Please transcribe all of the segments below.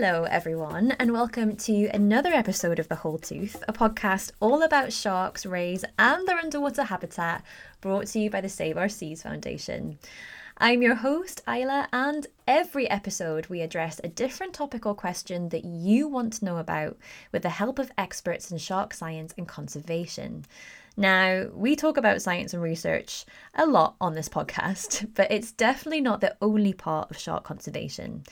Hello, everyone, and welcome to another episode of The Whole Tooth, a podcast all about sharks, rays, and their underwater habitat, brought to you by the Save Our Seas Foundation. I'm your host, Isla, and every episode we address a different topic or question that you want to know about with the help of experts in shark science and conservation. Now, we talk about science and research a lot on this podcast, but it's definitely not the only part of shark conservation.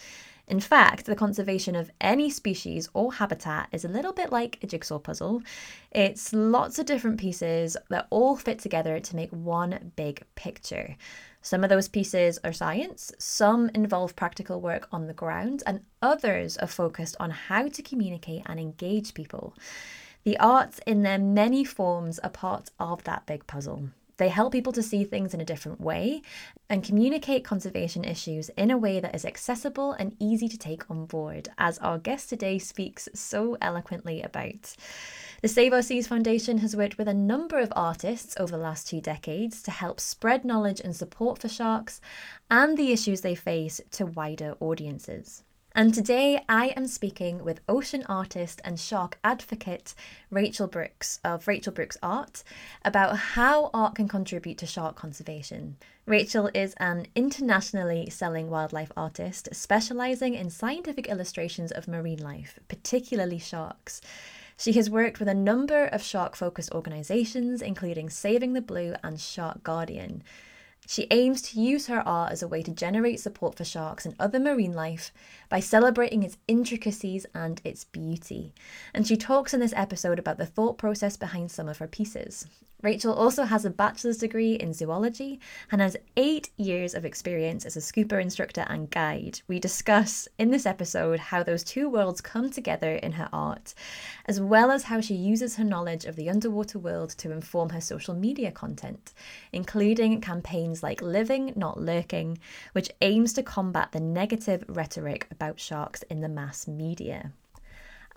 In fact, the conservation of any species or habitat is a little bit like a jigsaw puzzle. It's lots of different pieces that all fit together to make one big picture. Some of those pieces are science, some involve practical work on the ground, and others are focused on how to communicate and engage people. The arts, in their many forms, are part of that big puzzle. They help people to see things in a different way and communicate conservation issues in a way that is accessible and easy to take on board, as our guest today speaks so eloquently about. The Save Our Seas Foundation has worked with a number of artists over the last two decades to help spread knowledge and support for sharks and the issues they face to wider audiences. And today I am speaking with ocean artist and shark advocate Rachel Brooks of Rachel Brooks Art about how art can contribute to shark conservation. Rachel is an internationally selling wildlife artist specializing in scientific illustrations of marine life, particularly sharks. She has worked with a number of shark focused organisations, including Saving the Blue and Shark Guardian. She aims to use her art as a way to generate support for sharks and other marine life by celebrating its intricacies and its beauty. And she talks in this episode about the thought process behind some of her pieces. Rachel also has a bachelor's degree in zoology and has eight years of experience as a scuba instructor and guide. We discuss in this episode how those two worlds come together in her art, as well as how she uses her knowledge of the underwater world to inform her social media content, including campaigns like Living, Not Lurking, which aims to combat the negative rhetoric about sharks in the mass media.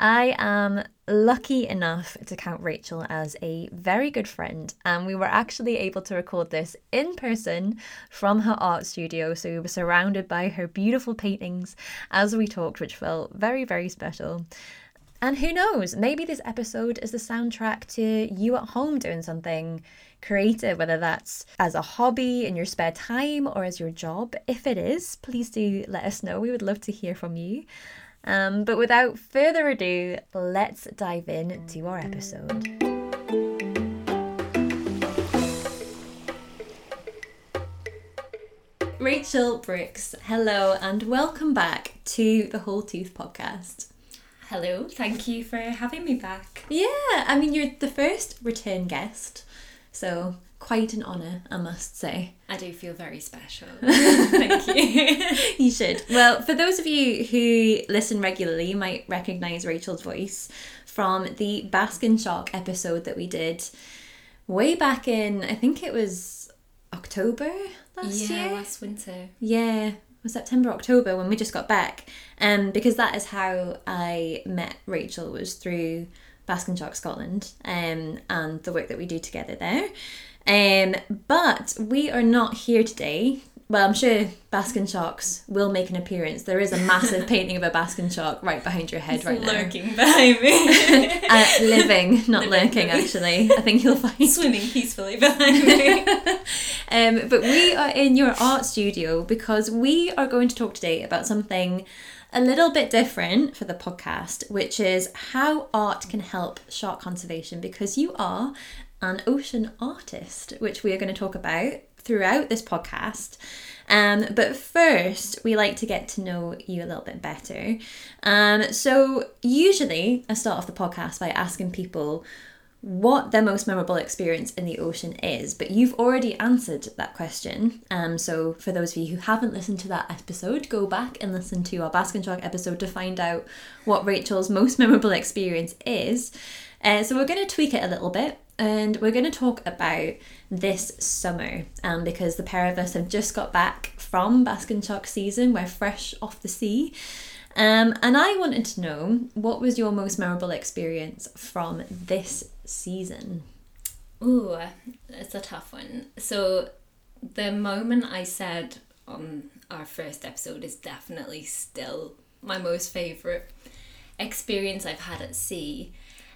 I am lucky enough to count Rachel as a very good friend, and we were actually able to record this in person from her art studio. So we were surrounded by her beautiful paintings as we talked, which felt very, very special. And who knows, maybe this episode is the soundtrack to you at home doing something creative, whether that's as a hobby in your spare time or as your job. If it is, please do let us know. We would love to hear from you. Um, but without further ado, let's dive in to our episode. Rachel Brooks, hello and welcome back to the Whole Tooth podcast. Hello, thank you for having me back. Yeah, I mean, you're the first return guest, so quite an honour, I must say. I do feel very special. Thank you. you should. Well, for those of you who listen regularly, you might recognise Rachel's voice from the Basking Shark episode that we did way back in, I think it was October last yeah, year. last winter. Yeah, was September, October when we just got back. Um, because that is how I met Rachel was through Basking Shark Scotland um, and the work that we do together there. Um, but we are not here today. Well, I'm sure basking sharks will make an appearance. There is a massive painting of a basking shark right behind your head It's right now. lurking behind me. Uh, living, not Living. lurking, actually. I think you'll find. Swimming peacefully behind me. um, but we are in your art studio because we are going to talk today about something a little bit different for the podcast, which is how art can help shark conservation because you are an ocean artist, which we are going to talk about throughout this podcast. Um, but first, we like to get to know you a little bit better. Um, so, usually, I start off the podcast by asking people what their most memorable experience in the ocean is, but you've already answered that question. Um, so, for those of you who haven't listened to that episode, go back and listen to our Basking Shark episode to find out what Rachel's most memorable experience is. Uh, so, we're going to tweak it a little bit and we're going to talk about this summer um, because the pair of us have just got back from Basking Shark season. We're fresh off the sea. Um, and I wanted to know what was your most memorable experience from this season? Ooh, it's a tough one. So, the moment I said on our first episode is definitely still my most favourite experience I've had at sea.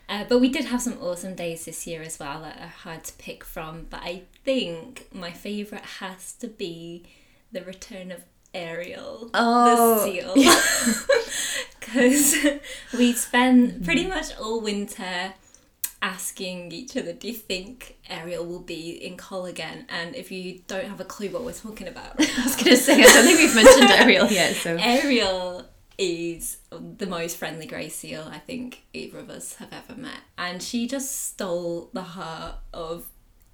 Uh, but we did have some awesome days this year as well that are hard to pick from. But I think my favourite has to be the return of Ariel, Oh. the seal. Because we spent pretty much all winter asking each other, do you think Ariel will be in Coll again? And if you don't have a clue what we're talking about right I was gonna say I don't think we've mentioned Ariel yet, so Ariel is the most friendly grey seal I think either of us have ever met. And she just stole the heart of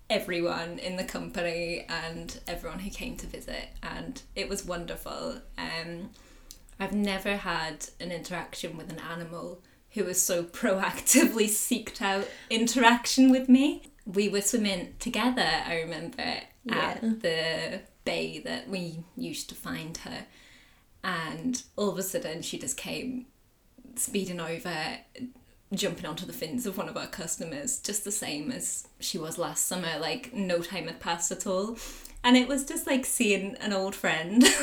everyone in the company and everyone who came to visit. And it was wonderful. Um, I've never had an interaction with an animal who was so proactively seeked out interaction with me. We were swimming together, I remember, Yeah. at the bay that we used to find her. And all of a sudden she just came speeding over jumping onto the fins of one of our customers just the same as she was last summer like no time had passed at all. And it was just like seeing an old friend.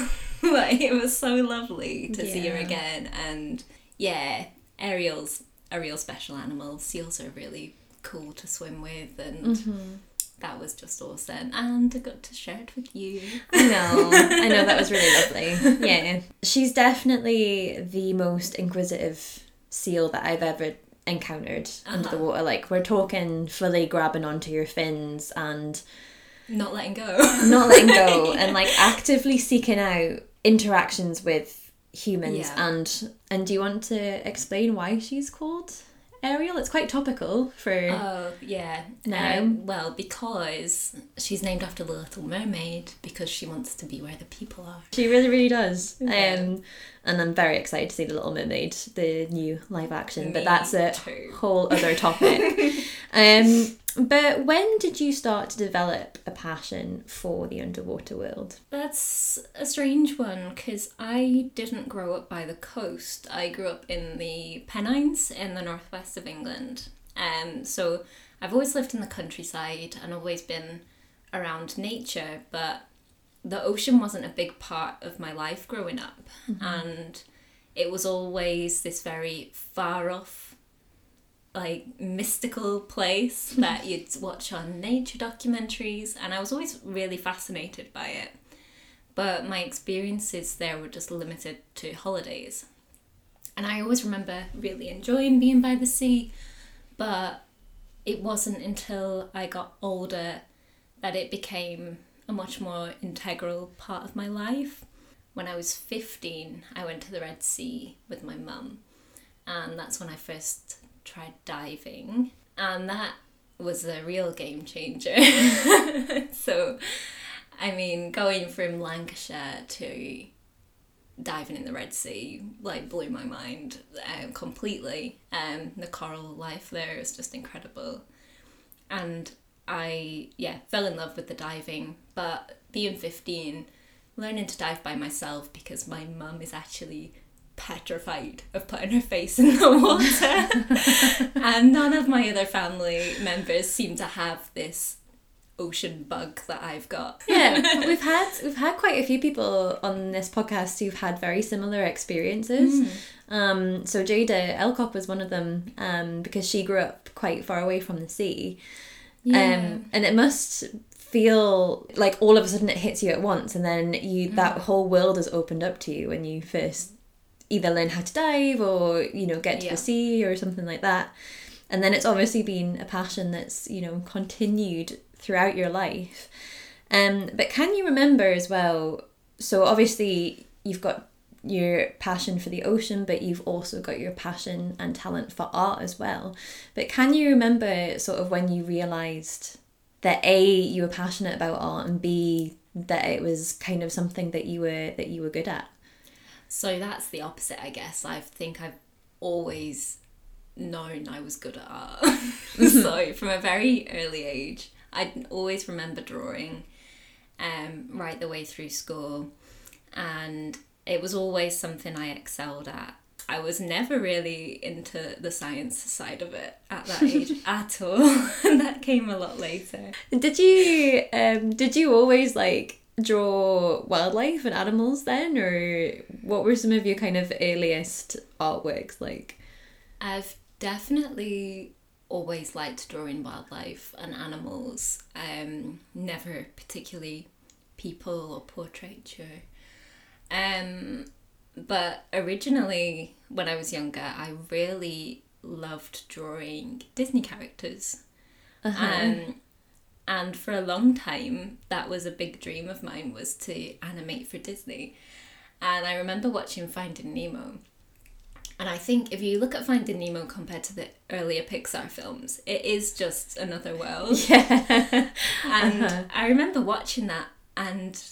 Like it was so lovely to see her again. And yeah ariel's a real special animal seals are really cool to swim with and mm-hmm. that was just awesome and i got to share it with you I know. I know that was really lovely. Yeah. She's definitely the most inquisitive seal that I've ever encountered uh-huh. under the water. Like we're talking fully grabbing onto your fins and not letting go not letting go and like actively seeking out interactions with humans Yeah. and and do you want to explain why she's called Ariel? It's quite topical for Oh yeah. No. Um, well, because she's named after the Little Mermaid because she wants to be where the people are. She really, really does. Yeah. Um, and I'm very excited to see The Little Mermaid, the new live action, but that's a too. whole other topic. um, but when did you start to develop a passion for the underwater world? That's a strange one because I didn't grow up by the coast. I grew up in the Pennines in the northwest of England. Um, so I've always lived in the countryside and always been around nature, but the ocean wasn't a big part of my life growing up. And it was always this very far off like mystical place that you'd watch on nature documentaries and I was always really fascinated by it. But my experiences there were just limited to holidays. And I always remember really enjoying being by the sea, but it wasn't until I got older that it became a much more integral part of my life. When I was 15, I went to the Red Sea with my mum, and that's when I first tried diving, and that was a real game changer. so, I mean, going from Lancashire to diving in the Red Sea like blew my mind um, completely. Um, the coral life there is just incredible, and I yeah fell in love with the diving. But being fifteen, learning to dive by myself because my mum is actually petrified of putting her face in the water, and none of my other family members seem to have this ocean bug that I've got. Yeah, we've had we've had quite a few people on this podcast who've had very similar experiences. Um, so Jaida Elcock was one of them um, because she grew up quite far away from the sea. Um, and it must feel like all of a sudden it hits you at once, and then you that whole world is opened up to you when you first either learn how to dive or you know get to Yeah. the sea or something like that. And then it's obviously been a passion that's you know continued throughout your life. Um, but can you remember as well? So obviously you've got your passion for the ocean, but you've also got your passion and talent for art as well. But can you remember sort of when you realised that A, you were passionate about art and B, that it was kind of something that you were that you were good at? So that's the opposite, I guess. I think I've always known I was good at art. so from a very early age, I always remember drawing um, right the way through school. And it was always something I excelled at. I was never really into the science side of it at that age at all. and that came a lot later. Did you um did you always like draw wildlife and animals then, or what were some of your kind of earliest artworks like? I've definitely always liked drawing wildlife and animals. Um, never particularly people or portraiture. Um, but originally, when I was younger, I really loved drawing Disney characters. Uh-huh. Um, and for a long time, that was a big dream of mine was to animate for Disney. And I remember watching Finding Nemo. And I think if you look at Finding Nemo compared to the earlier Pixar films, it is just another world. yeah. And Uh-huh. I remember watching that and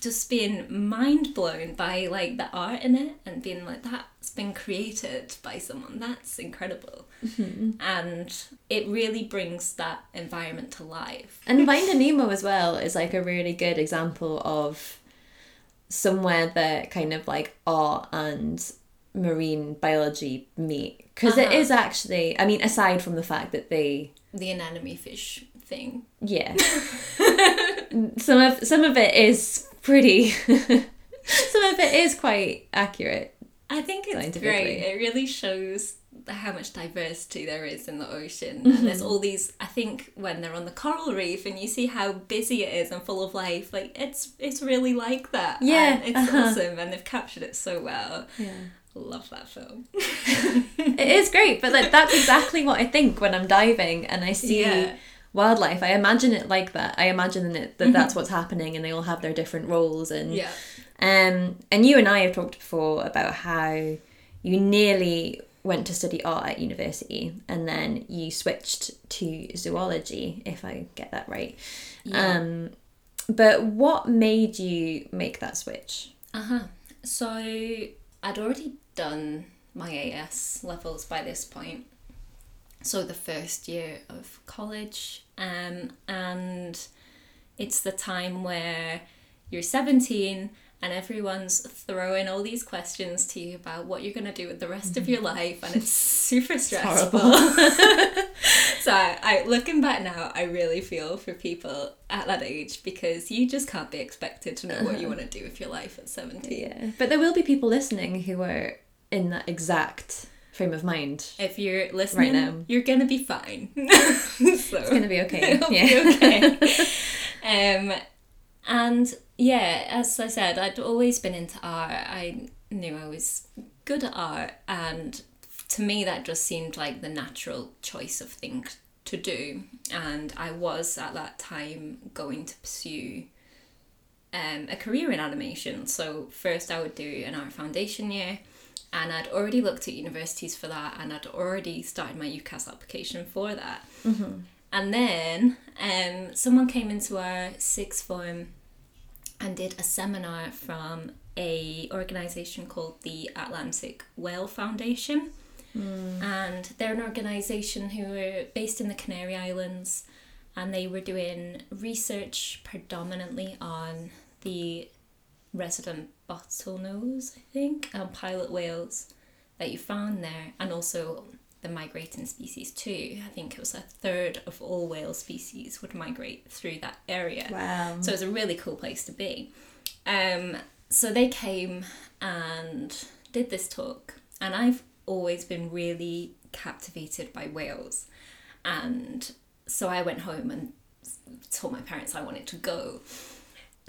just being mind blown by like the art in it and being like that's been created by someone. That's incredible. Mm-hmm. and it really brings that environment to life. And Finding Nemo as well is like a really good example of somewhere that kind of like art and marine biology meet. Because it Uh-huh. is actually i mean aside from the fact that they the anemone fish thing. Yeah. Some of some of it is pretty. Some of it is quite accurate. I think it's great. It really shows how much diversity there is in the ocean. Mm-hmm. and there's all these i think when they're on the coral reef and you see how busy it is and full of life like it's it's really like that. Yeah, And it's uh-huh. awesome and they've captured it so well. Yeah. Love that film. It is great but like that's exactly what i think when i'm diving and i see Yeah. Wildlife i imagine it like that i imagine that that's what's happening and they all have their different roles and yeah Um, and you and I have talked before about how you nearly went to study art at university and then you switched to zoology, if I get that right. Yeah. Um, but what made you make that switch? Uh-huh. So I'd already done my AS levels by this point. So the first year of college. Um, and it's the time where you're 17 and everyone's throwing all these questions to you about what you're going to do with the rest of your life and it's super stressful. so I, I looking back now, I really feel for people at that age because you just can't be expected to know what you want to do with your life at 17. Yeah. But there will be people listening who are in that exact frame of mind. If you're listening, now. you're gonna be fine. so It's to be okay. it'll yeah. be okay. um, and yeah, as I said, I'd always been into art. I knew I was good at art, and to me, that just seemed like the natural choice of thing to do. And I was at that time going to pursue um, a career in animation. So first, I would do an art foundation year, and I'd already looked at universities for that, and I'd already started my UCAS application for that. And then um, someone came into our sixth form and did a seminar from a organisation called the Atlantic Whale Foundation. And they're an organisation who are based in the Canary Islands and they were doing research predominantly on the resident bottlenose, I think, and pilot whales that you found there, and also the migrating species too. I think it was a third of all whale species would migrate through that area. Wow. So it's a really cool place to be. Um, so they came and did this talk, and I've always been really captivated by whales. And so I went home and told my parents I wanted to go.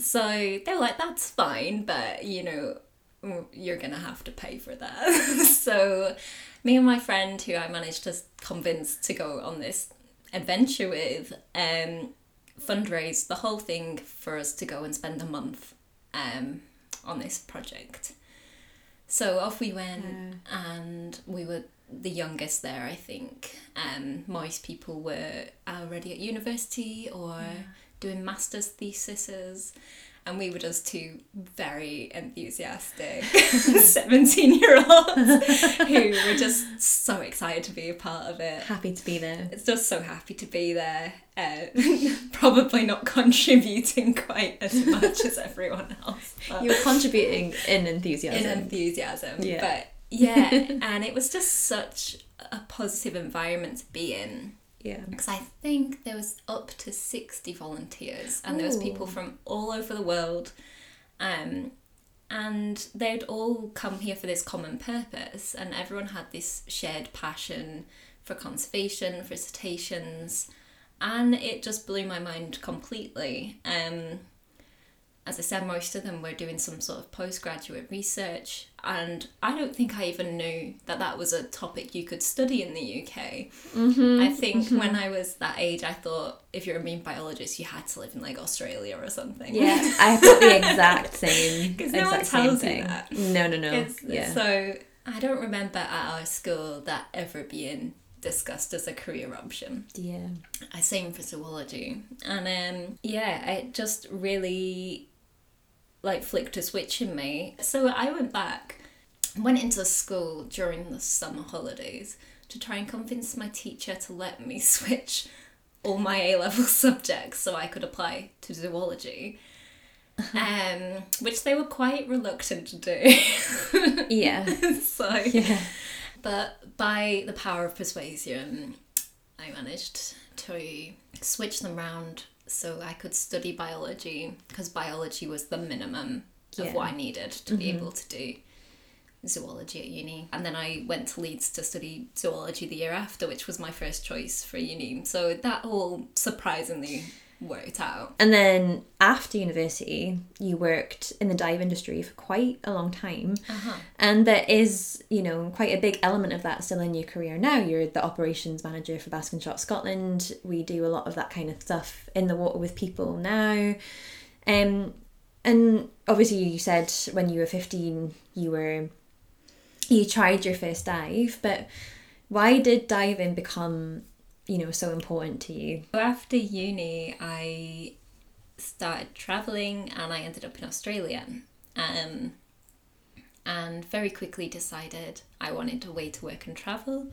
So they were like, that's fine, but you know, you're gonna have to pay for that. so me and my friend, who I managed to convince to go on this adventure with, um, fundraised the whole thing for us to go and spend a month um, on this project. So off we went, and we were the youngest there, I think. Um, most people were already at university or doing master's theses, and we were just two very enthusiastic 17 year olds who were just so excited to be a part of it. Happy to be there. It's just so happy to be there. Uh, probably not contributing quite as much as everyone else. You're contributing in enthusiasm in enthusiasm. Yeah. But yeah, and it was just such a positive environment to be in. Yeah. because I think there was up to 60 volunteers and there was people from all over the world um, and they'd all come here for this common purpose and everyone had this shared passion for conservation for cetaceans and it just blew my mind completely um, as I said, most of them were doing some sort of postgraduate research, and I don't think I even knew that that was a topic you could study in the UK. Mm-hmm. I think when I was that age, I thought if you're a marine biologist, you had to live in like Australia or something. Yeah, I thought the exact same. 'Cause no one tells you thing. that. No, no, no. It's, yeah. So I don't remember at our school that ever being discussed as a career option. yeah. I same for zoology, and um, yeah, it just really like flicked a switch in me. So I went back, went into school during the summer holidays to try and convince my teacher to let me switch all my A level subjects so I could apply to zoology. Um, which they were quite reluctant to do. Yeah. so Yeah. but by the power of persuasion, I managed to switch them round so I could study biology because biology was the minimum Yeah. of what I needed to be mm-hmm. able to do zoology at uni. And then I went to Leeds to study zoology the year after, which was my first choice for uni. So that all surprisingly worked out. And then after university, you worked in the dive industry for quite a long time. Uh-huh. And there is, you know, quite a big element of that still in your career now. You're the operations manager for Basking Shark Scotland. We do a lot of that kind of stuff in the water with people now. Um, and obviously, you said when you were 15, you were, you tried your first dive, but why did diving become, you know, so important to you? After uni, I started traveling and I ended up in Australia. Um, and very quickly decided I wanted a way to work and travel.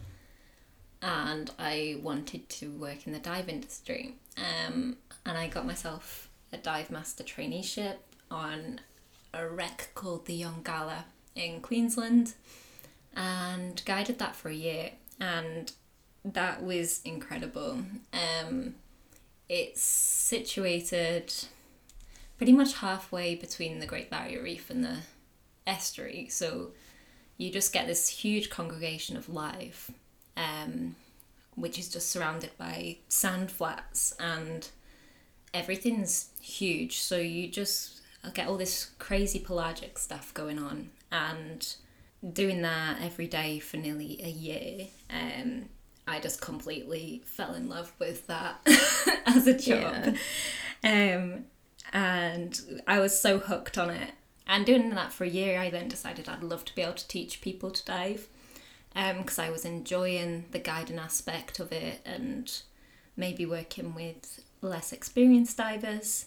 And I wanted to work in the dive industry. Um, and I got myself a dive master traineeship on a wreck called the Yongala in Queensland and guided that for a year. And that was incredible. Um, it's situated pretty much halfway between the Great Barrier Reef and the estuary, so you just get this huge congregation of life, um, which is just surrounded by sand flats and everything's huge. So you just get all this crazy pelagic stuff going on, and doing that every day for nearly a year. Um, I just completely fell in love with that as a job. Um, and I was so hooked on it. And doing that for a year, I then decided I'd love to be able to teach people to dive because I was enjoying the guiding aspect of it and maybe working with less experienced divers.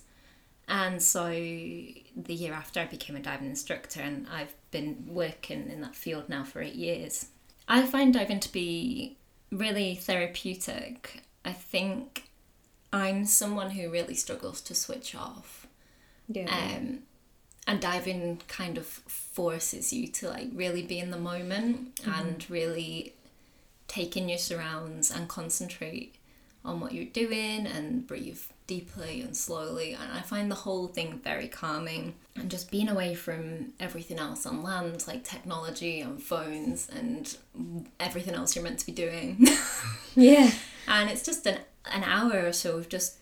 And so the year after, I became a diving instructor, and I've been working in that field now for eight years. I find diving to be really therapeutic. I think I'm someone who really struggles to switch off. Yeah. Um, and diving kind of forces you to like really be in the moment and really take in your surrounds and concentrate on what you're doing and breathe deeply and slowly. And I find the whole thing very calming. And just being away from everything else on land, like technology and phones and everything else you're meant to be doing. yeah. and it's just an, an hour or so of just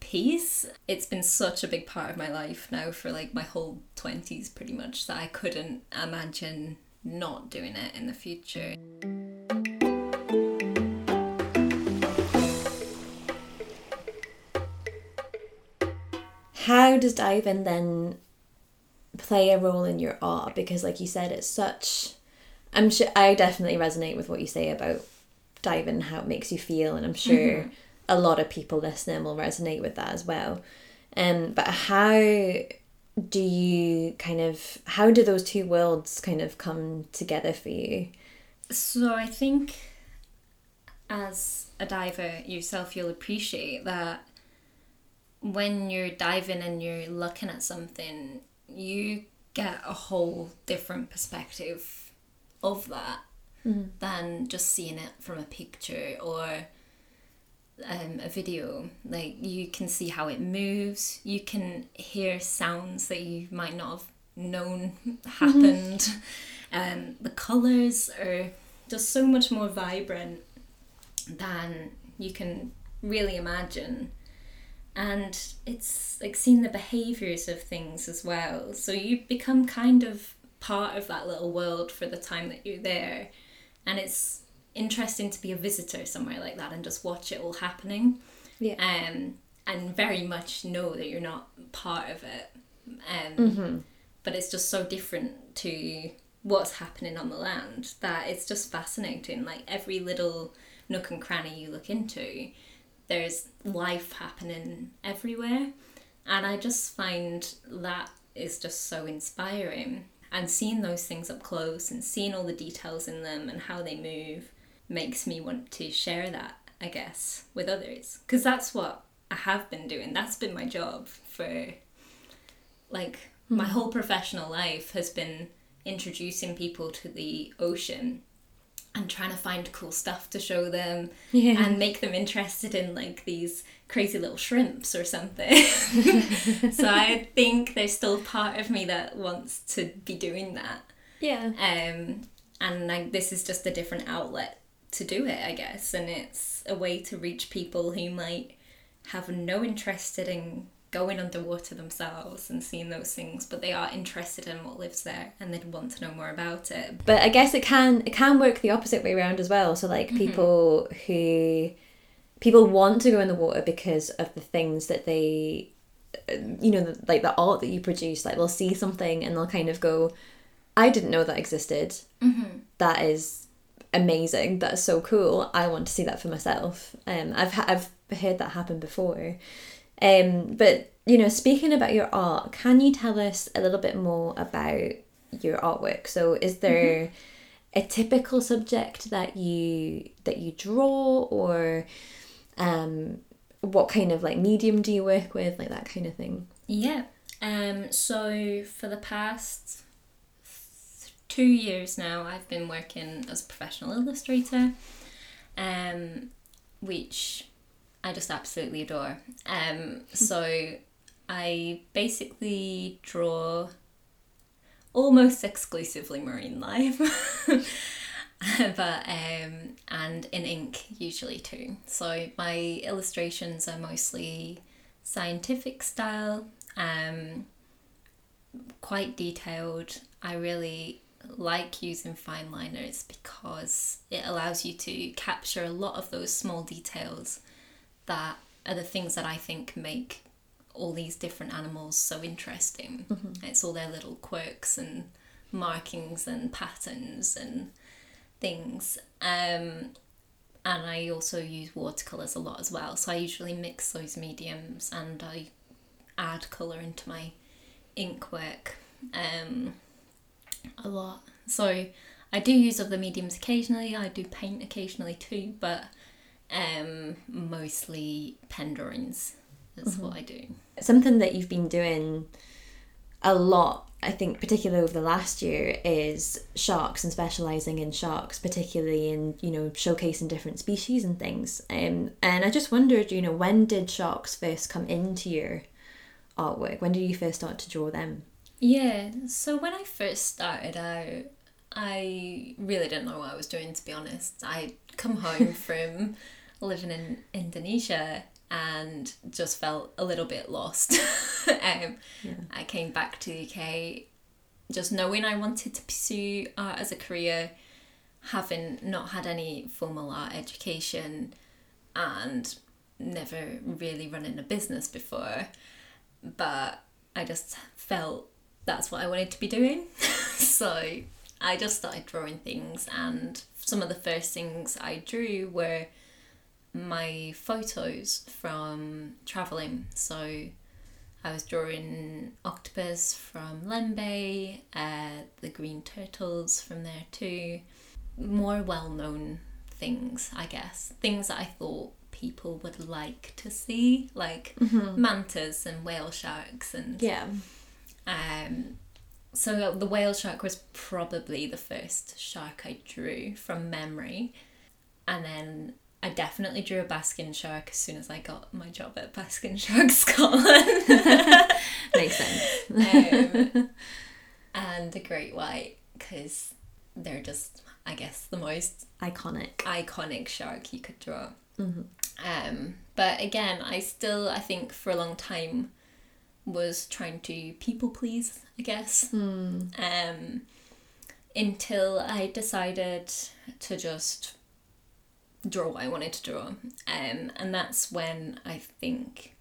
peace. It's been such a big part of my life now for like my whole 20s pretty much that I couldn't imagine not doing it in the future. How does diving then play a role in your art? Because, like you said, it's such. I'm sure I definitely resonate with what you say about diving, how it makes you feel, and I'm sure a lot of people listening will resonate with that as well. Um, but how do you kind of how do those two worlds kind of come together for you? So I think as a diver yourself, you'll appreciate that when you're diving and you're looking at something, you get a whole different perspective of that than just seeing it from a picture or um, a video, like you can see how it moves. You can hear sounds that you might not have known happened. um, the colors are just so much more vibrant than you can really imagine. And it's like seeing the behaviors of things as well. So you become kind of part of that little world for the time that you're there. And it's interesting to be a visitor somewhere like that and just watch it all happening. Yeah. Um, and very much know that you're not part of it. Um, Mm-hmm. But it's just so different to what's happening on the land that it's just fascinating. Like every little nook and cranny you look into, there's life happening everywhere. And I just find that is just so inspiring. And seeing those things up close and seeing all the details in them and how they move makes me want to share that, I guess, with others. Because that's what I have been doing. That's been my job for like my hmm. whole professional life has been introducing people to the ocean and trying to find cool stuff to show them Yeah. and make them interested in like these crazy little shrimps or something. so I think there's still part of me that wants to be doing that. Yeah. Um, and like this is just a different outlet to do it, I guess, and it's a way to reach people who might have no interest in going underwater themselves and seeing those things, but they are interested in what lives there and they'd want to know more about it. But I guess it can it can work the opposite way around as well. So like people who people want to go in the water because of the things that they uh, you know the, like the art that you produce. Like they'll see something and they'll kind of go i didn't know that existed. That is amazing. That's so cool. I want to see that for myself. Um i've i've heard that happen before um but you know speaking about your art can you tell us a little bit more about your artwork so is there a typical subject that you that you draw or um what kind of like medium do you work with like that kind of thing Yeah. Um, so for the past th- two years now, I've been working as a professional illustrator, um, which I just absolutely adore. Um, so I basically draw almost exclusively marine life. but um and in ink usually too. So my illustrations are mostly scientific style, um, quite detailed. I really like using fine liners because it allows you to capture a lot of those small details that are the things that I think make all these different animals so interesting. It's all their little quirks and markings and patterns and things. Um, and I also use watercolors a lot as well. So I usually mix those mediums and I add color into my ink work um, a lot. So I do use other mediums occasionally. I do paint occasionally too, but um, mostly pen drawings is what I do. something that you've been doing a lot i think particularly over the last year is sharks and specializing in sharks particularly in you know showcasing different species and things um, and i just wondered you know when did sharks first come into your artwork when did you first start to draw them Yeah, so when I first started out, I really didn't know what I was doing, to be honest. I'd come home from living in Indonesia and just felt a little bit lost. um, I came back to the UK just knowing I wanted to pursue art as a career, having not had any formal art education and never really running a business before. But I just felt that's what I wanted to be doing. so I just started drawing things, and some of the first things I drew were my photos from traveling. So I was drawing octopus from Lembeh, uh, the green turtles from there too. More well known things, I guess. Things that I thought people would like to see, like mantas and whale sharks and yeah um, so the whale shark was probably the first shark I drew from memory, and then I definitely drew a basking shark as soon as I got my job at Basking Shark Scotland. Makes sense. um, and a great white because they're just, I guess, the most Iconic. iconic shark you could draw. Um, but again, I still, I think for a long time was trying to people please, I guess. Um, until I decided to just draw what I wanted to draw. Um, and that's when I think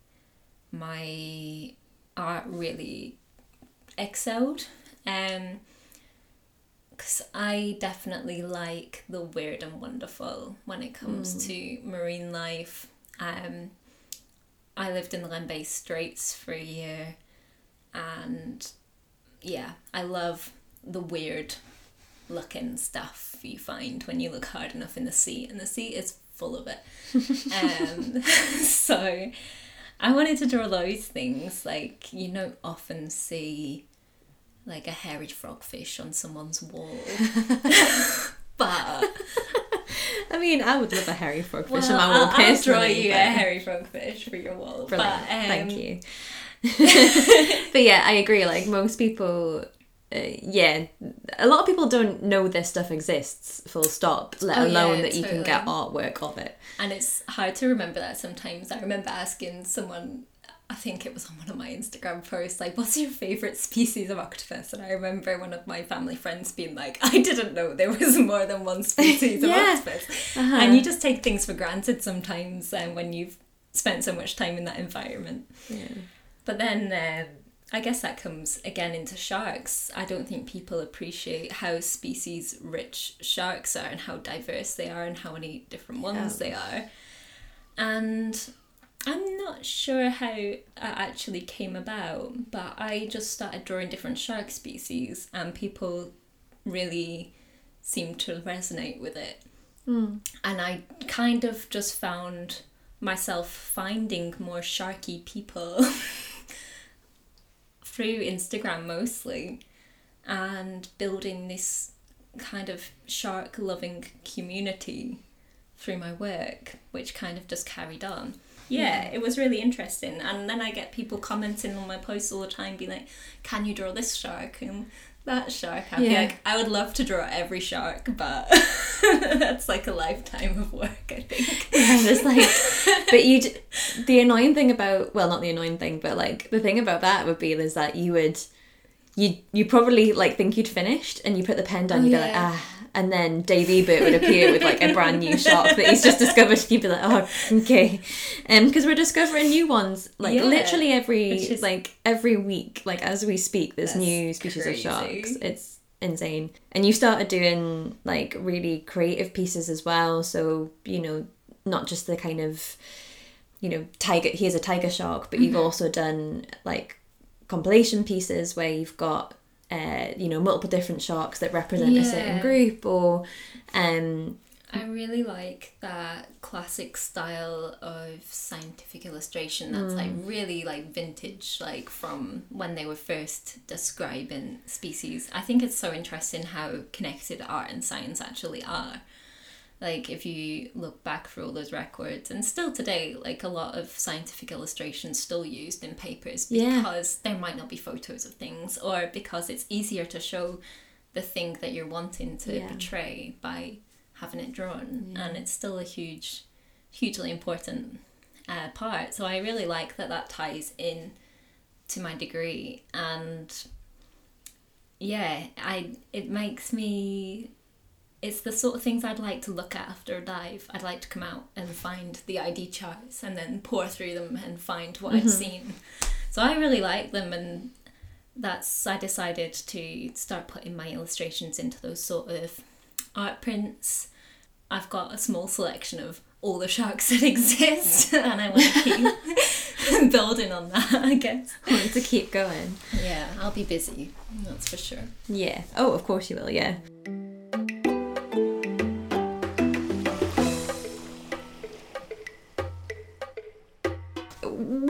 my art really excelled. Um, because I definitely like the weird and wonderful when it comes to marine life. Um, I lived in the Lembeh Straits for a year, and yeah, I love the weird looking stuff you find when you look hard enough in the sea, and the sea is full of it. um, so I wanted to draw those things. Like, you don't often see like a hairy frogfish on someone's wall. but I mean, I would love a hairy frogfish well, on my I'll, wall I'll draw you a hairy frogfish for your wall. Brilliant. But, um, Thank you. but yeah, I agree. Like most people, uh, yeah, a lot of people don't know this stuff exists. Full stop. Let Oh, alone yeah, that you can get artwork of it. And it's hard to remember that sometimes. I remember asking someone, I think it was on one of my Instagram posts, like, what's your favourite species of octopus? And I remember one of my family friends being like, I didn't know there was more than one species of Yeah. octopus. Uh-huh. And you just take things for granted sometimes um, when you've spent so much time in that environment. Yeah. But then um, I guess that comes again into sharks. I don't think people appreciate how species rich sharks are and how diverse they are and how many different ones they are. And I'm not sure how it actually came about, but I just started drawing different shark species and people really seemed to resonate with it. Hmm. And I kind of just found myself finding more sharky people through Instagram mostly and building this kind of shark loving community through my work, which kind of just carried on. Yeah, it was really interesting. And then I get people commenting on my posts all the time, being like, Can you draw this shark and that shark? I'd Yeah. like, I would love to draw every shark, but that's like a lifetime of work, I think. It's like, but you, d- the annoying thing about, well, not the annoying thing, but like the thing about that would be is that you would, you you probably like think you'd finished and you put the pen down, Oh, you'd be like, ah, and then Dave Ebert would appear with like a brand new shark that he's just discovered. and You'd be like, oh, okay, um, because we're discovering new ones like Yeah. literally every is- like every week, like as we speak, there's That's new species crazy. of sharks. It's insane. And you started doing like really creative pieces as well. So, you know, not just the kind of, you know, tiger, here's a tiger shark, but you've also done like compilation pieces where you've got, uh, you know, multiple different sharks that represent a certain group or, um, I really like that classic style of scientific illustration that's like really like vintage, like from when they were first describing species. I think it's so interesting how connected art and science actually are. Like if you look back through all those records, and still today, like a lot of scientific illustrations still used in papers Yeah. because there might not be photos of things, or because it's easier to show the thing that you're wanting to Yeah. portray by having it drawn, and it's still a huge, hugely important uh, part. So I really like that that ties in to my degree, and yeah, I it makes me. It's the sort of things I'd like to look at after a dive. I'd like to come out and find the ID charts and then pour through them and find what I've mm-hmm. seen. So I really like them, and that's I decided to start putting my illustrations into those sort of art prints. I've got a small selection of all the sharks that exist, and I want to keep building on that. I guess. want to keep going. Yeah, I'll be busy. That's for sure. Yeah. Oh, of course you will. Yeah.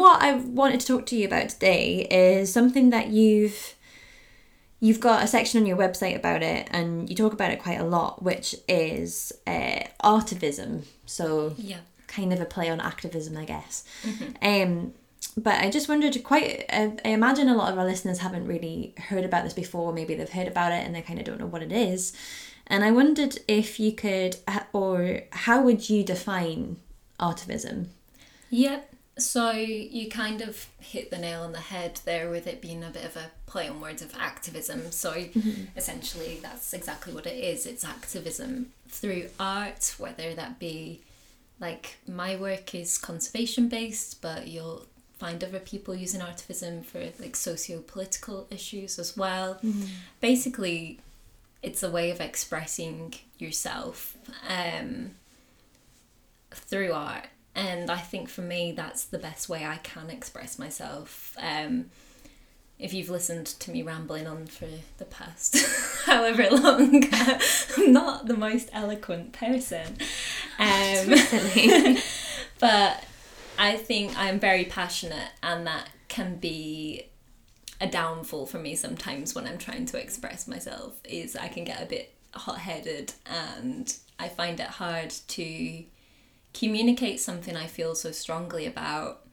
What I wanted to talk to you about today is something that you've you've got a section on your website about it, and you talk about it quite a lot, which is uh, artivism. So Yeah. kind of a play on activism, I guess. Um, but I just wondered, quite, I, I imagine a lot of our listeners haven't really heard about this before. Maybe they've heard about it and they kind of don't know what it is. And I wondered if you could, or how would you define artivism? Yep. So you kind of hit the nail on the head there with it being a bit of a play on words of activism. So essentially, that's exactly what it is. It's activism through art, whether that be like my work is conservation based, but you'll find other people using artivism for like socio political issues as well. Basically, it's a way of expressing yourself. Um, through art and i think for me that's the best way i can express myself um, if you've listened to me rambling on for the past however long. I'm not the most eloquent person. Um, but i think i'm very passionate and that can be a downfall for me sometimes when i'm trying to express myself is i can get a bit hot-headed and i find it hard to communicate something I feel so strongly about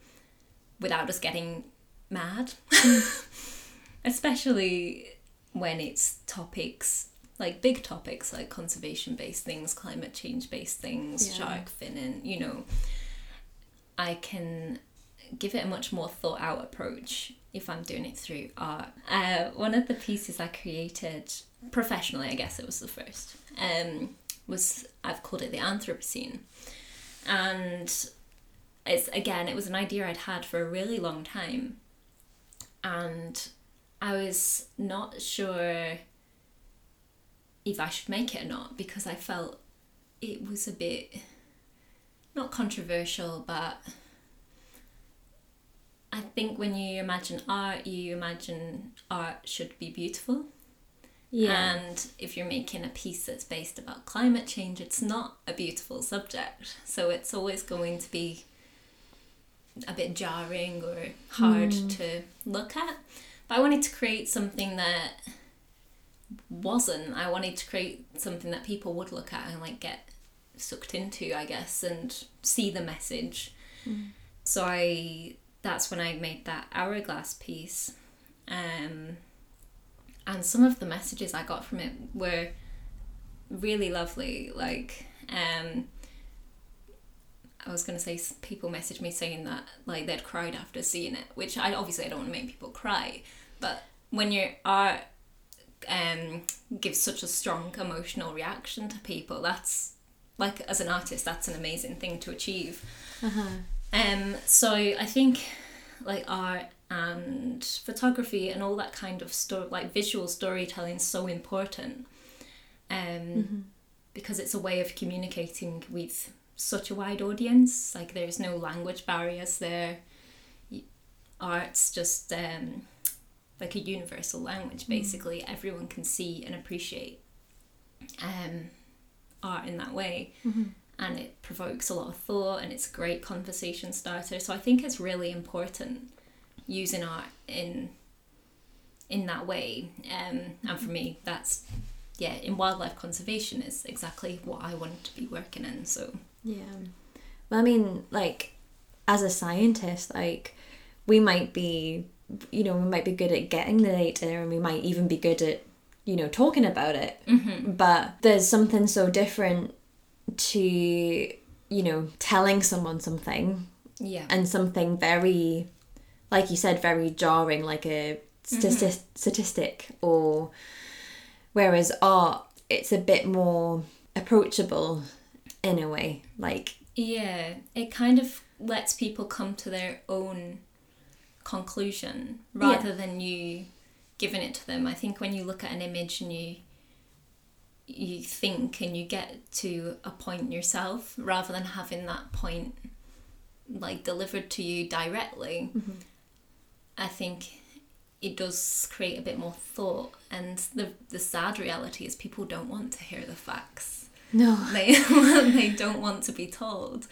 without us getting mad. Especially when it's topics like big topics like conservation based things, climate change based things, Yeah. shark finning, you know. I can give it a much more thought out approach if I'm doing it through art. Uh, one of the pieces I created professionally, I guess it was the first, um, was I've called it the Anthropocene and it's again it was an idea i'd had for a really long time. And i was not sure if i should make it or not because i felt it was a bit not controversial but i think when you imagine art you imagine art should be beautiful and if you're making a piece that's based about climate change, it's not a beautiful subject. So it's always going to be a bit jarring or hard to look at. But I wanted to create something that wasn't. I wanted to create something that people would look at and like get sucked into, I guess, and see the message. So I that's when I made that hourglass piece. Um and some of the messages I got from it were really lovely. Like, um, I was gonna say people messaged me saying that like they'd cried after seeing it, which I obviously I don't want to make people cry, but when your art um gives such a strong emotional reaction to people, that's like as an artist, that's an amazing thing to achieve. Um, so I think like art and photography and all that kind of story, like visual storytelling, is so important. Um, because it's a way of communicating with such a wide audience. Like there's no language barriers there. Art's just um, like a universal language. Basically, everyone can see and appreciate um, art in that way and it provokes a lot of thought and it's a great conversation starter so i think it's really important using art in in that way um, and for me that's yeah in wildlife conservation is exactly what i want to be working in so Yeah. Well, I mean, like, as a scientist, like, we might be, you know, we might be good at getting the data and we might even be good at, you know, talking about it. But there's something so different to, you know, telling someone something yeah and something very, like you said, very jarring, like a mm-hmm. stati- statistic, or whereas art, it's a bit more approachable in a way. Like, Yeah, it kind of lets people come to their own conclusion rather than you giving it to them. I think when you look at an image and you you think and you get to a point yourself rather than having that point like delivered to you directly. Mm-hmm. I think it does create a bit more thought and the the sad reality is people don't want to hear the facts no. they they don't want to be told.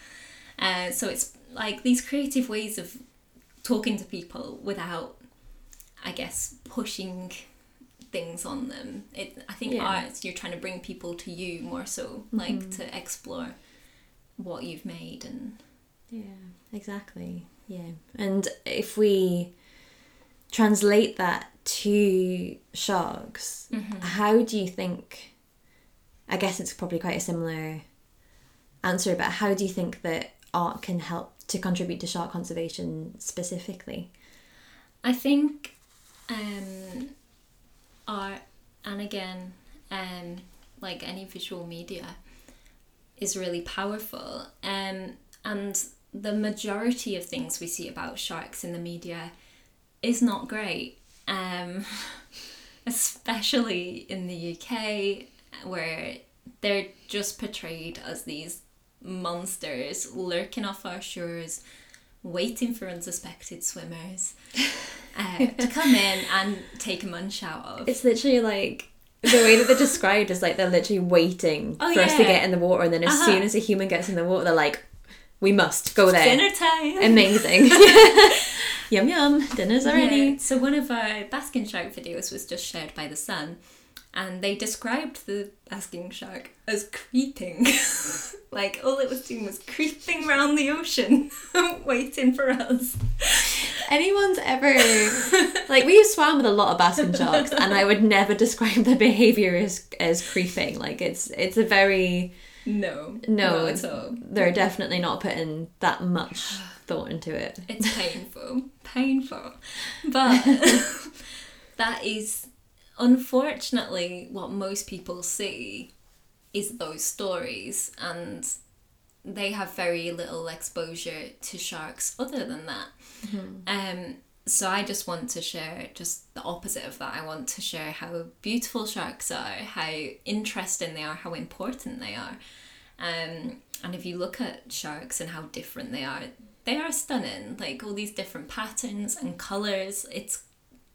Uh, so it's like these creative ways of talking to people without, I guess, pushing things on them. It I think Yeah. arts you're trying to bring people to you more so, like to explore what you've made and Yeah, exactly. Yeah. And if we translate that to sharks, how do you think? I guess it's probably quite a similar answer, but how do you think that art can help to contribute to shark conservation specifically? I think um, art, and again, um, like any visual media, is really powerful. Um, and the majority of things we see about sharks in the media is not great. Um, especially in the UK, where they're just portrayed as these monsters lurking off our shores, waiting for unsuspected swimmers uh, to come in and take a munch out of. It's literally like the way that they're described is like they're literally waiting Oh, for us to get in the water, and then as Uh-huh. soon as a human gets in the water, they're like, "We must go there." Dinner time! Amazing. yum yum. Dinner's already. Yeah, So one of our basking shark videos was just shared by the Sun, and they described the basking shark as creeping. like all it was doing was creeping around the ocean, waiting for us. Anyone's ever like we've swam with a lot of basking sharks, and I would never describe their behavior as as creeping. Like it's it's a very No, no. at all. They're definitely not putting that much thought into it. It's painful, painful. But that is unfortunately what most people see is those stories and they have very little exposure to sharks other than that. Um so I just want to share just the opposite of that. I want to share how beautiful sharks are, how interesting they are, how important they are. Um, and if you look at sharks and how different they are, they are stunning. Like all these different patterns and colors, it's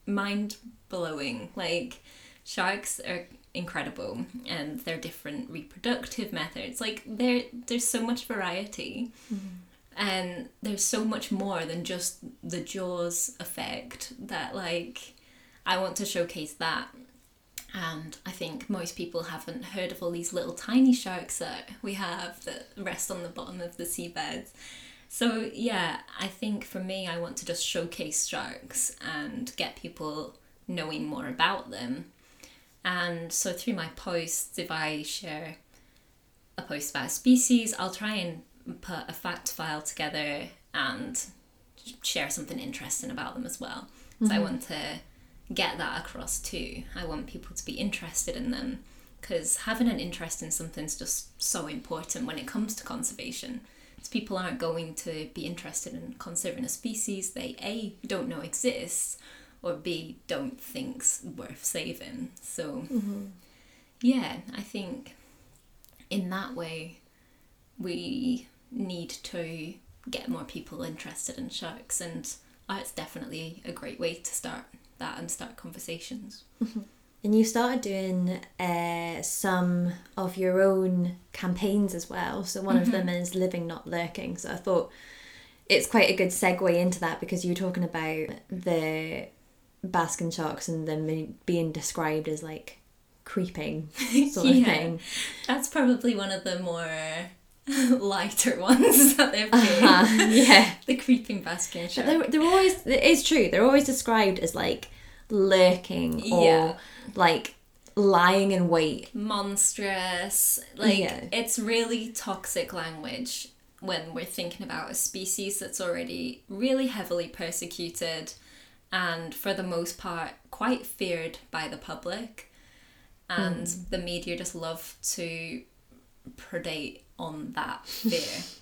mind blowing. Like sharks are incredible, and their different reproductive methods. Like there, there's so much variety, mm-hmm. and there's so much more than just the jaws effect. That like, I want to showcase that and I think most people haven't heard of all these little tiny sharks that we have that rest on the bottom of the seabeds. So, yeah, I think for me, I want to just showcase sharks and get people knowing more about them. And so, through my posts, if I share a post about a species, I'll try and put a fact file together and share something interesting about them as well. So, I mm-hmm. want to get that across too. I want people to be interested in them because having an interest in something's just so important when it comes to conservation. Because people aren't going to be interested in conserving a species they A don't know exists or B don't think's worth saving. So mm-hmm. yeah, I think in that way we need to get more people interested in sharks and art's definitely a great way to start that and start conversations. Mm-hmm. And you started doing uh, some of your own campaigns as well. So one of them is Living Not Lurking. So I thought it's quite a good segue into that because you were talking about the basking sharks and them being- described as like creeping sort of thing. That's probably one of the more lighter ones that they've been. Uh, yeah. The creeping basking But shark. they're, they're always, it is true, they're always described as like lurking or Yeah. like lying in wait. monstrous. Like Yeah. it's really toxic language when we're thinking about a species that's already really heavily persecuted and for the most part quite feared by the public. And hmm. the media just love to predate on that fear.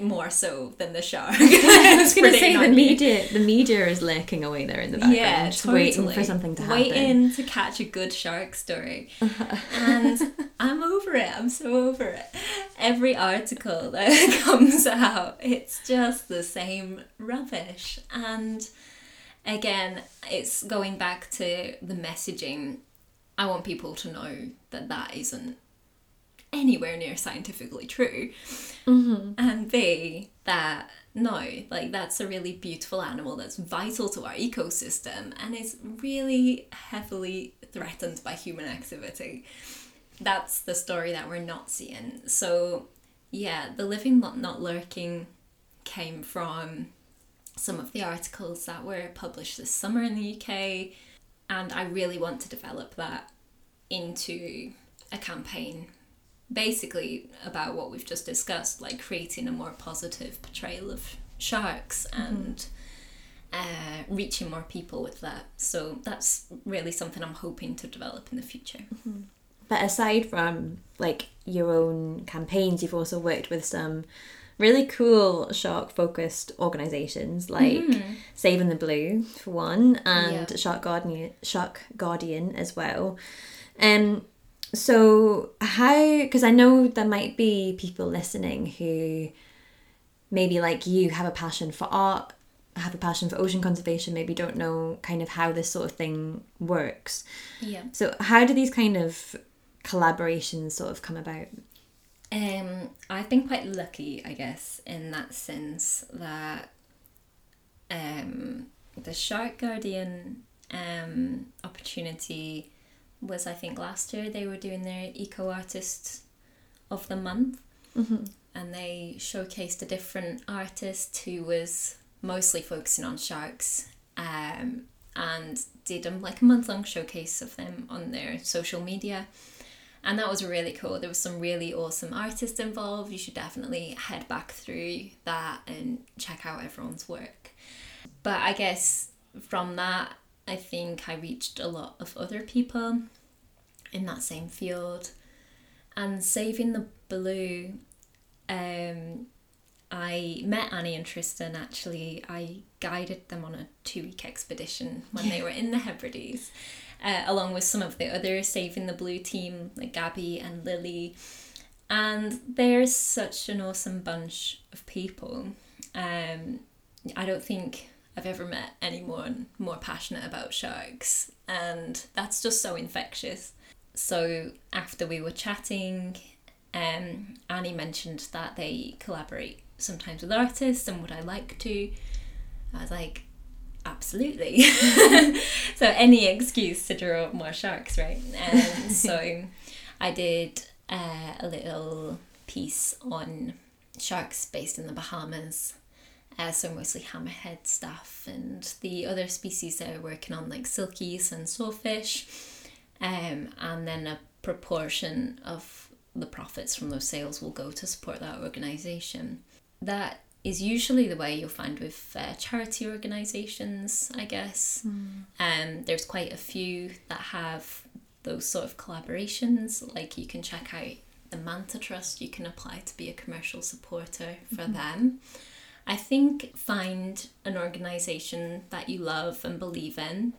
More so than the shark. I was going to say the you. media, the media is lurking away there in the background, Yeah, just totally. waiting for something to happen. Waiting to catch a good shark story. and I'm over it. I'm so over it. Every article that comes out, it's just the same rubbish. And again, it's going back to the messaging. I want people to know that that isn't anywhere near scientifically true. Mm-hmm. And B, that no, like that's a really beautiful animal that's vital to our ecosystem and is really heavily threatened by human activity. That's the story that we're not seeing. So, yeah, the living not, not lurking came from some of the articles that were published this summer in the UK, and I really want to develop that into a campaign basically about what we've just discussed, like creating a more positive portrayal of sharks and uh, reaching more people with that. So that's really something I'm hoping to develop in the future. But aside from like your own campaigns, you've also worked with some really cool shark focused organizations like Saving the Blue for one and Yeah. Shark Guardian Shark Guardian as well. Um so how because I know there might be people listening who maybe like you have a passion for art have a passion for ocean conservation maybe don't know kind of how this sort of thing works Yeah. so how do these kind of collaborations sort of come about Um, I've been quite lucky, I guess, in that sense that um, the Shark Guardian um, opportunity was, I think, last year they were doing their Eco Artist of the Month. And they showcased a different artist who was mostly focusing on sharks um, and did um, like a month long showcase of them on their social media and that was really cool. There was some really awesome artists involved. You should definitely head back through that and check out everyone's work. But I guess from that, I think I reached a lot of other people in that same field. And Saving the Blue, um, I met Annie and Tristan actually. I guided them on a two week expedition when they were in the Hebrides, uh, along with some of the other Saving the Blue team, like Gabby and Lily. And they're such an awesome bunch of people. Um, I don't think I've ever met anyone more passionate about sharks, and that's just so infectious. So after we were chatting, um, Annie mentioned that they collaborate sometimes with artists, and would I like to? I was like, absolutely. so any excuse to draw more sharks, right? And so I did uh, a little piece on sharks based in the Bahamas. Uh, so mostly hammerhead stuff and the other species that are working on like silkies and sawfish um, and then a proportion of the profits from those sales will go to support that organisation. That is usually the way you'll find with uh, charity organisations, I guess. Um, there's quite a few that have those sort of collaborations. Like you can check out the Manta Trust, you can apply to be a commercial supporter for them. I think find an organisation that you love and believe in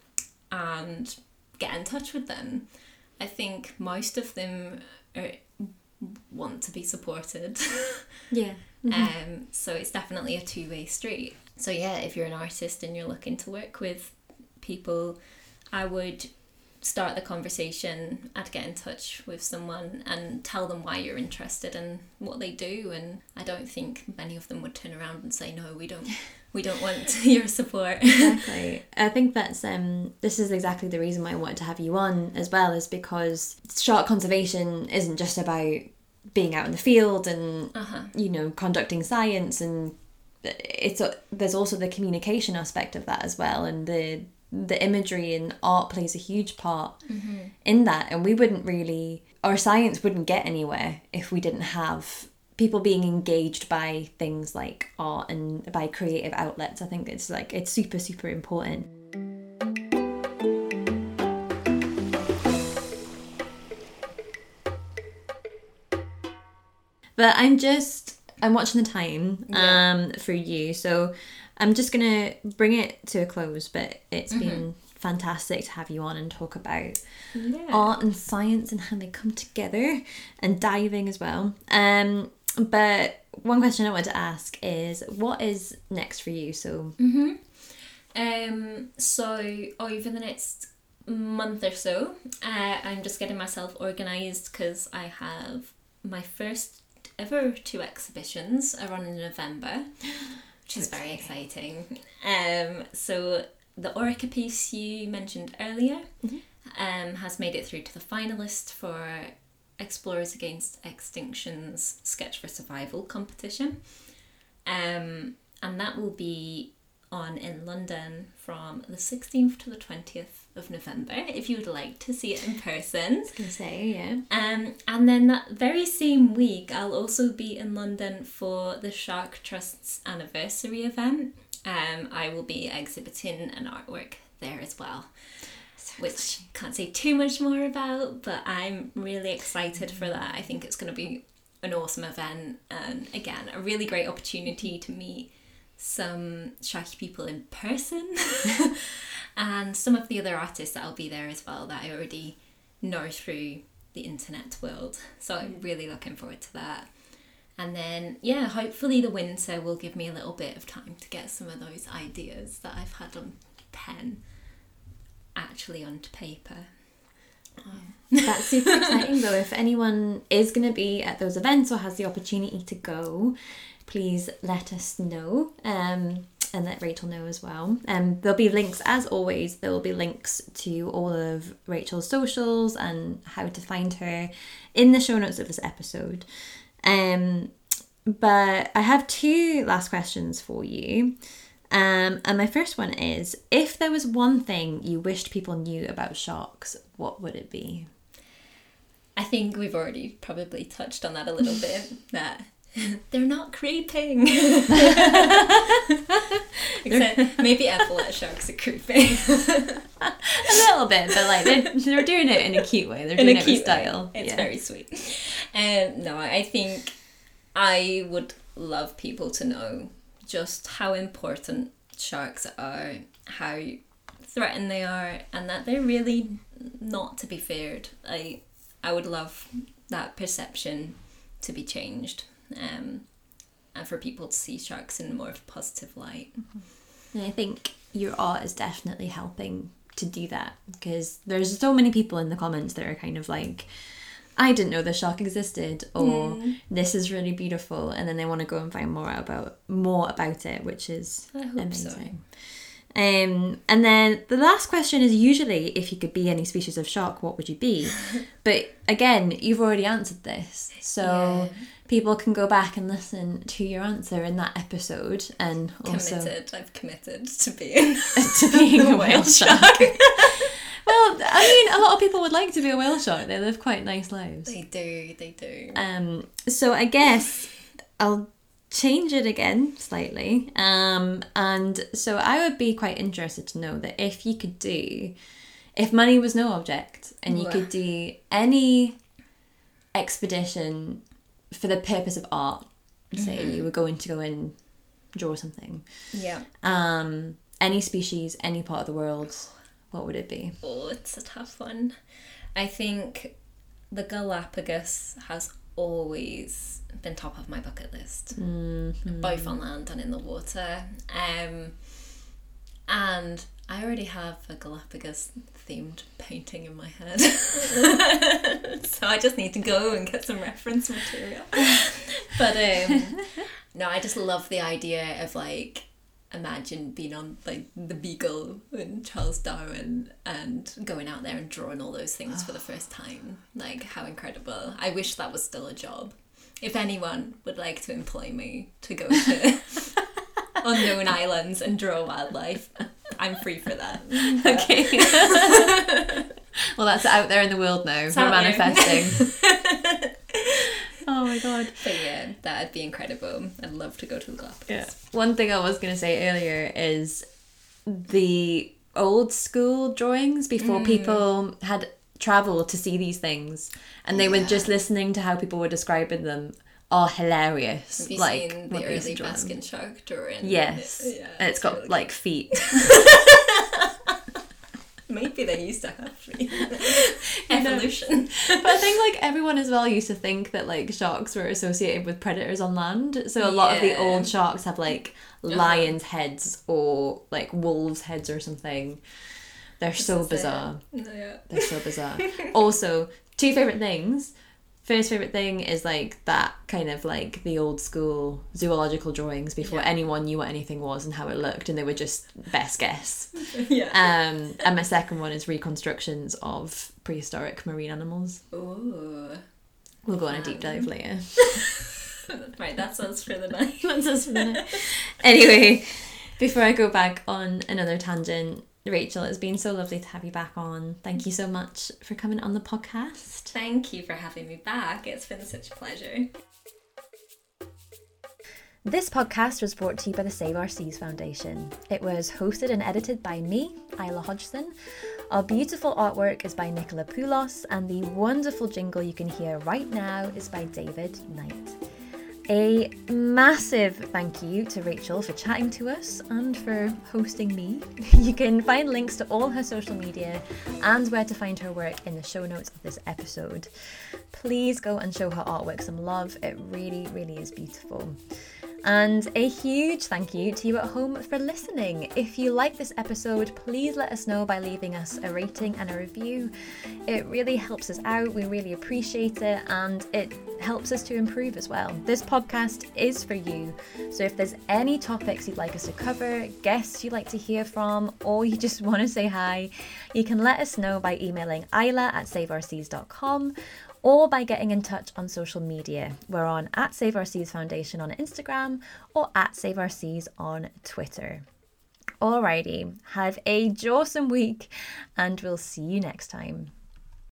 and get in touch with them. I think most of them are, want to be supported. yeah Um, so it's definitely a two way street. So yeah, if you're an artist and you're looking to work with people, I would start the conversation. I'd get in touch with someone and tell them why you're interested in what they do. And I don't think many of them would turn around and say no, we don't. We don't want your support. exactly i think that's um this is exactly the reason why i wanted to have you on as well is because shark conservation isn't just about being out in the field and Uh-huh. you know conducting science and it's a, there's also the communication aspect of that as well and the the imagery and art plays a huge part in that and we wouldn't really our science wouldn't get anywhere if we didn't have people being engaged by things like art and by creative outlets. I think it's like it's super super important. But i'm just i'm watching the time Yeah. um for you. So i'm just gonna bring it to a close but it's been fantastic to have you on and talk about Yeah. art and science and how they come together and diving as well. Um, but one question I wanted to ask is what is next for you? So Um, so over the next month or so, uh, I'm just getting myself organised because I have my first ever two exhibitions are on in November, which is very exciting. Um, so the Orica piece you mentioned earlier um, has made it through to the finalist for Explorers Against Extinction's Sketch for Survival competition. Um, and that will be on in London from the 16th to the 20th of November if you would like to see it in person. gonna say, yeah. Um, and then that very same week, I'll also be in London for the Shark Trust's anniversary event. Um, I will be exhibiting an artwork there as well, which can't say too much more about, but I'm really excited for that. I think it's going to be an awesome event, and again, a really great opportunity to meet some Sharky people in person, and some of the other artists that'll be there as well that I already know through the internet world. So I'm really looking forward to that. And then, yeah, hopefully the winter will give me a little bit of time to get some of those ideas that I've had on pen actually onto paper. That's super exciting though. If anyone is going to be at those events or has the opportunity to go, please let us know um, and let Rachel know as well. Um, there'll be links, as always, there will be links to all of Rachel's socials and how to find her in the show notes of this episode. Um, but I have two last questions for you. Um, and my first one is if there was one thing you wished people knew about sharks, what would it be? I think we've already probably touched on that a little bit. That they're not creeping. Except maybe epaulette sharks are creeping. A little bit, but like they're, they're doing it in a cute way. They're doing it with style. It's yeah. very sweet. Um, no, I think I would love people to know just how important sharks are, how threatened they are, and that they're really not to be feared. I I would love that perception to be changed, um, and for people to see sharks in more of a positive light. And I think your art is definitely helping to do that because there's so many people in the comments that are kind of like, I didn't know the shark existed, or this is really beautiful, and then they want to go and find more about more about it, which is hope so. amazing. Um, and then the last question is usually if you could be any species of shark, what would you be? but again, you've already answered this, so Yeah. People can go back and listen to your answer in that episode, and also Committed. I've committed to being to being a whale shark. well, I mean, a lot of people would like to be a whale shark. They live quite nice lives. They do. They do. Um, so I guess I'll change it again slightly. Um, and so I would be quite interested to know that if you could do, if money was no object, and you could do any expedition for the purpose of art, say you were going to go and draw something, yeah. um, any species, any part of the world, what would it be? Oh, it's a tough one. I think the Galapagos has always been top of my bucket list, both on land and in the water. Um, and I already have a Galapagos themed painting in my head. so I just need to go and get some reference material. but um, no, I just love the idea of like imagine being on like the Beagle and Charles Darwin and going out there and drawing all those things for the first time. Like how incredible. I wish that was still a job. If anyone would like to employ me to go to unknown islands and draw wildlife, I'm free for that. Okay. well, that's out there in the world now. We're manifesting. oh my god. But yeah, that'd be incredible. I'd love to go to the Galapagos. One thing I was going to say earlier is the old school drawings before mm. people had travel to see these things and they were just listening to how people were describing them are hilarious. Have you like seen the they used to early draw them. basking shark drawing? Yes. Yeah, and it's got really like feet. Maybe they used to have feet. Evolution. but I think like everyone as well used to think that like sharks were associated with predators on land. So a lot of the Uh-huh. old sharks have like lions' heads or like wolves' heads or something. They're so it. bizarre. Yeah. They're so bizarre. also, two favorite things: First favorite thing is like that kind of like the old school zoological drawings before Yeah. anyone knew what anything was and how it looked, and they were just best guess. yeah. Um, and my second one is reconstructions of prehistoric marine animals. Ooh. We'll go on a deep dive later. Right, that's us for the night. That's us for the minute. Anyway, before I go back on another tangent, Rachel, it's been so lovely to have you back on. Thank you so much for coming on the podcast. Thank you for having me back. It's been such a pleasure. This podcast was brought to you by the Save Our Seas Foundation. It was hosted and edited by me, Isla Hodgson. Our beautiful artwork is by Nicola Poulos, and the wonderful jingle you can hear right now is by David Knight. A massive thank you to Rachel for chatting to us and for hosting me. You can find links to all her social media and where to find her work in the show notes of this episode. Please go and show her artwork some love, it really, really is beautiful. And a huge thank you to you at home for listening. If you like this episode, please let us know by leaving us a rating and a review. It really helps us out, we really appreciate it, and it helps us to improve as well. This podcast is for you. So if there's any topics you'd like us to cover, guests you'd like to hear from, or you just want to say hi, you can let us know by emailing isla at saveourseas.com or by getting in touch on social media. We're on at Save Our Seas Foundation on Instagram or at Save Our Seas on Twitter. Alrighty, have a jawsome week and we'll see you next time.